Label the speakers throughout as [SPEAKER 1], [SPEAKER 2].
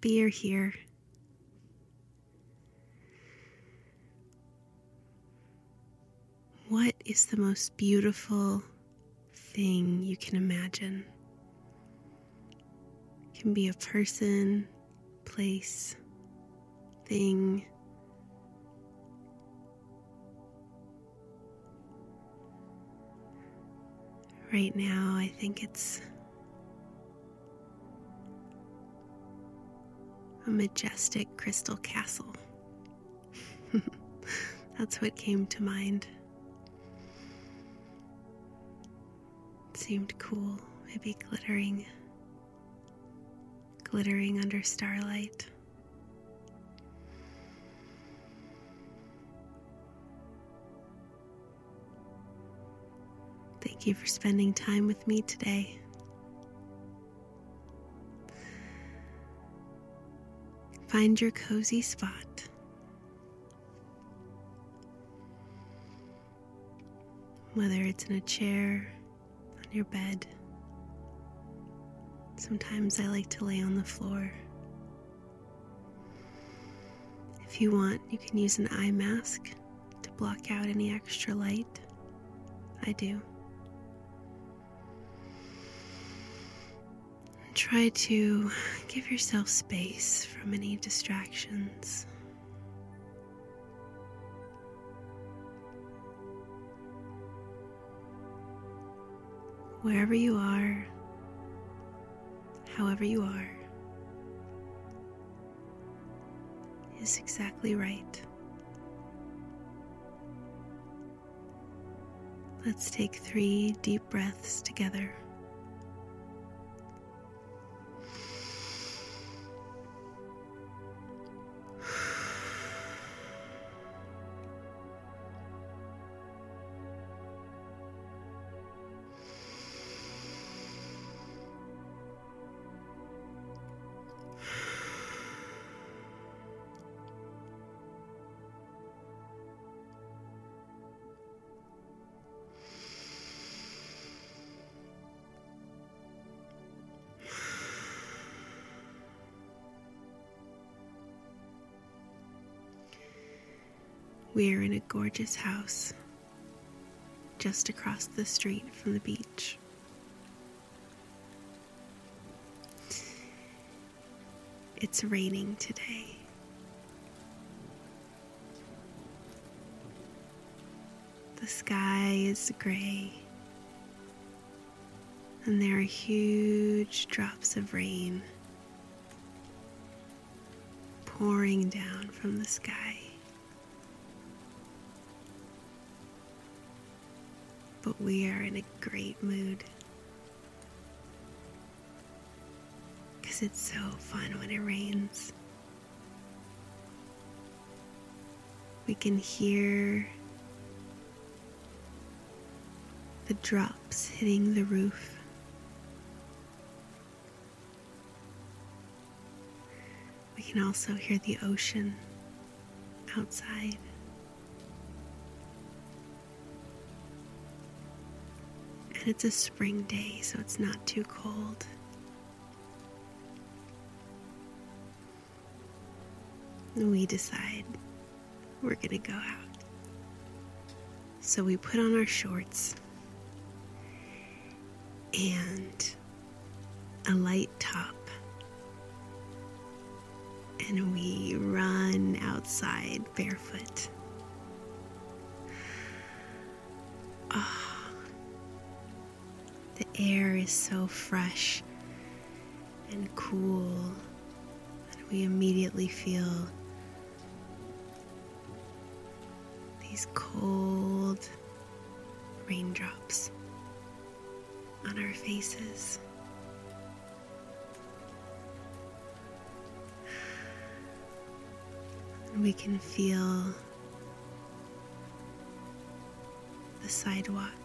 [SPEAKER 1] Happy you're here. What is the most beautiful thing you can imagine? It can be a person, place, thing. Right now, I think it's a majestic crystal castle. That's what came to mind. It seemed cool, maybe glittering, glittering under starlight. Thank you for spending time with me today. Find your cozy spot. Whether it's in a chair, on your bed. Sometimes I like to lay on the floor. If you want, you can use an eye mask to block out any extra light. I do. Try to give yourself space from any distractions. Wherever you are, however you are, is exactly right. Let's take three deep breaths together. We are in a gorgeous house just across the street from the beach. It's raining today. The sky is gray, and there are huge drops of rain pouring down from the sky. But we are in a great mood. Because it's so fun when it rains. We can hear the drops hitting the roof. We can also hear the ocean outside. And it's a spring day, so it's not too cold. And we decide we're gonna go out. So we put on our shorts and a light top and we run outside barefoot. The air is so fresh and cool, and we immediately feel these cold raindrops on our faces. We can feel the sidewalk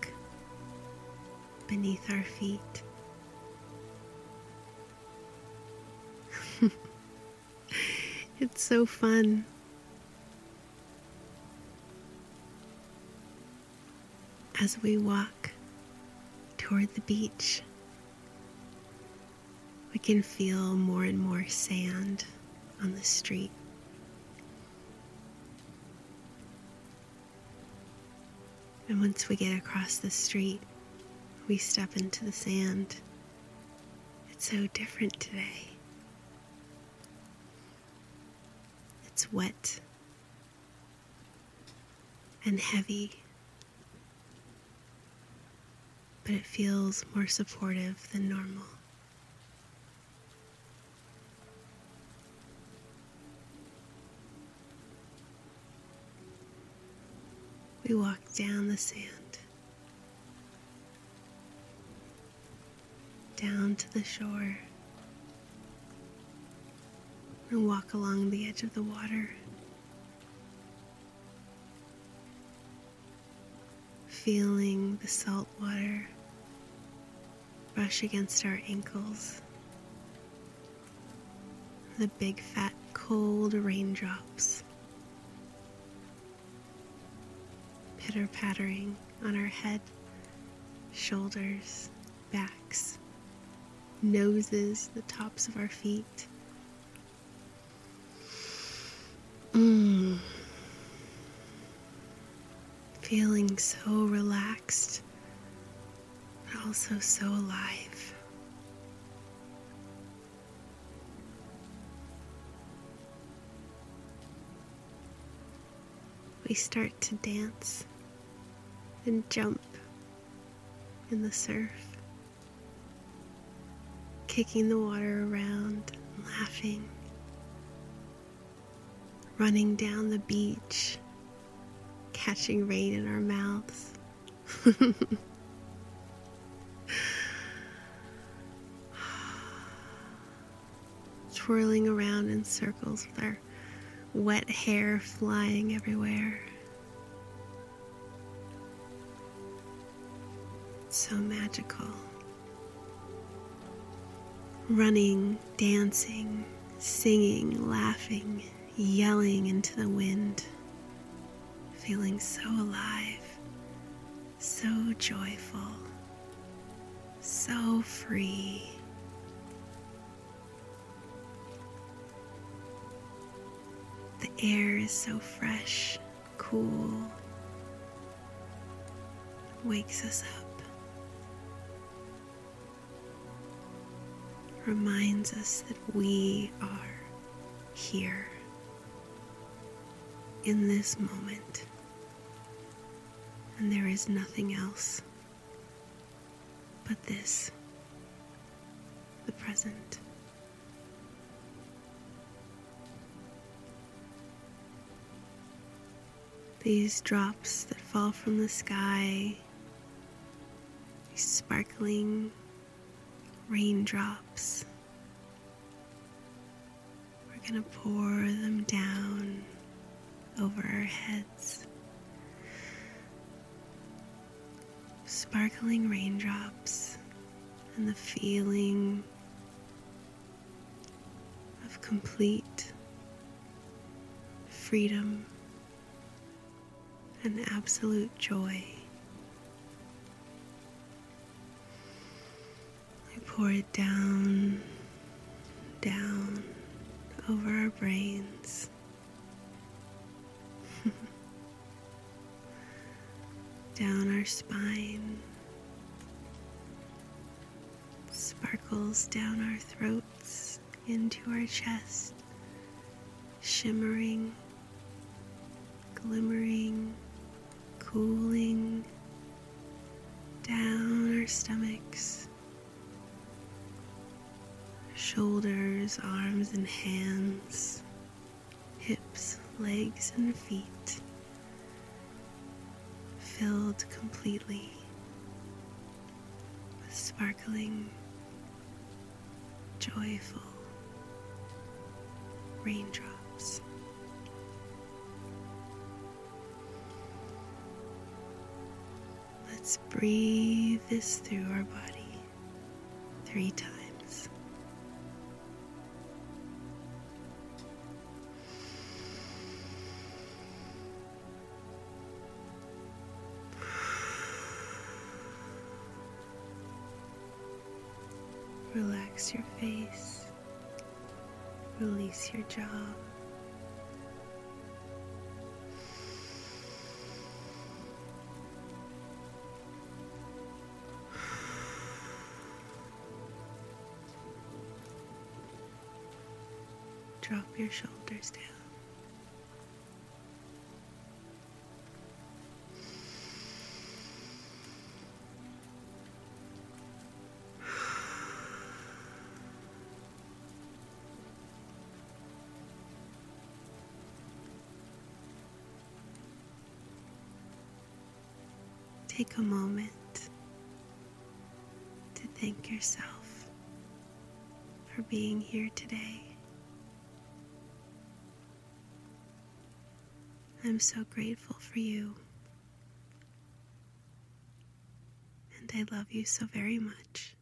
[SPEAKER 1] beneath our feet. it's so fun. As we walk toward the beach, we can feel more and more sand on the street. And once we get across the street, we step into the sand. It's so different today. It's wet and heavy, but it feels more supportive than normal. We walk down the sand, down to the shore, and walk along the edge of the water. Feeling the salt water brush against our ankles, the big fat cold raindrops pitter pattering on our head, shoulders, backs, noses, the tops of our feet. Mm. Feeling so relaxed, but also so alive. We start to dance and jump in the surf, kicking the water around, laughing, running down the beach, catching rain in our mouths. Twirling around in circles with our wet hair flying everywhere. so magical. Running, dancing, singing, laughing, yelling into the wind, feeling so alive, so joyful, so free. The air is so fresh, cool, wakes us up. Reminds us that we are here in this moment, and there is nothing else but this, the present. These drops that fall from the sky, these sparkling raindrops. We're going to pour them down over our heads. Sparkling raindrops and the feeling of complete freedom and absolute joy. Pour it down, down over our brains. down our spine, sparkles down our throats into our chest, shimmering, glimmering, cooling down our stomachs, shoulders, arms, and hands, hips, legs, and feet filled completely with sparkling, joyful raindrops. Let's breathe this through our body three times. Relax your face, release your jaw. Drop your shoulders down. Take a moment to thank yourself for being here today. I'm so grateful for you. And I love you so very much.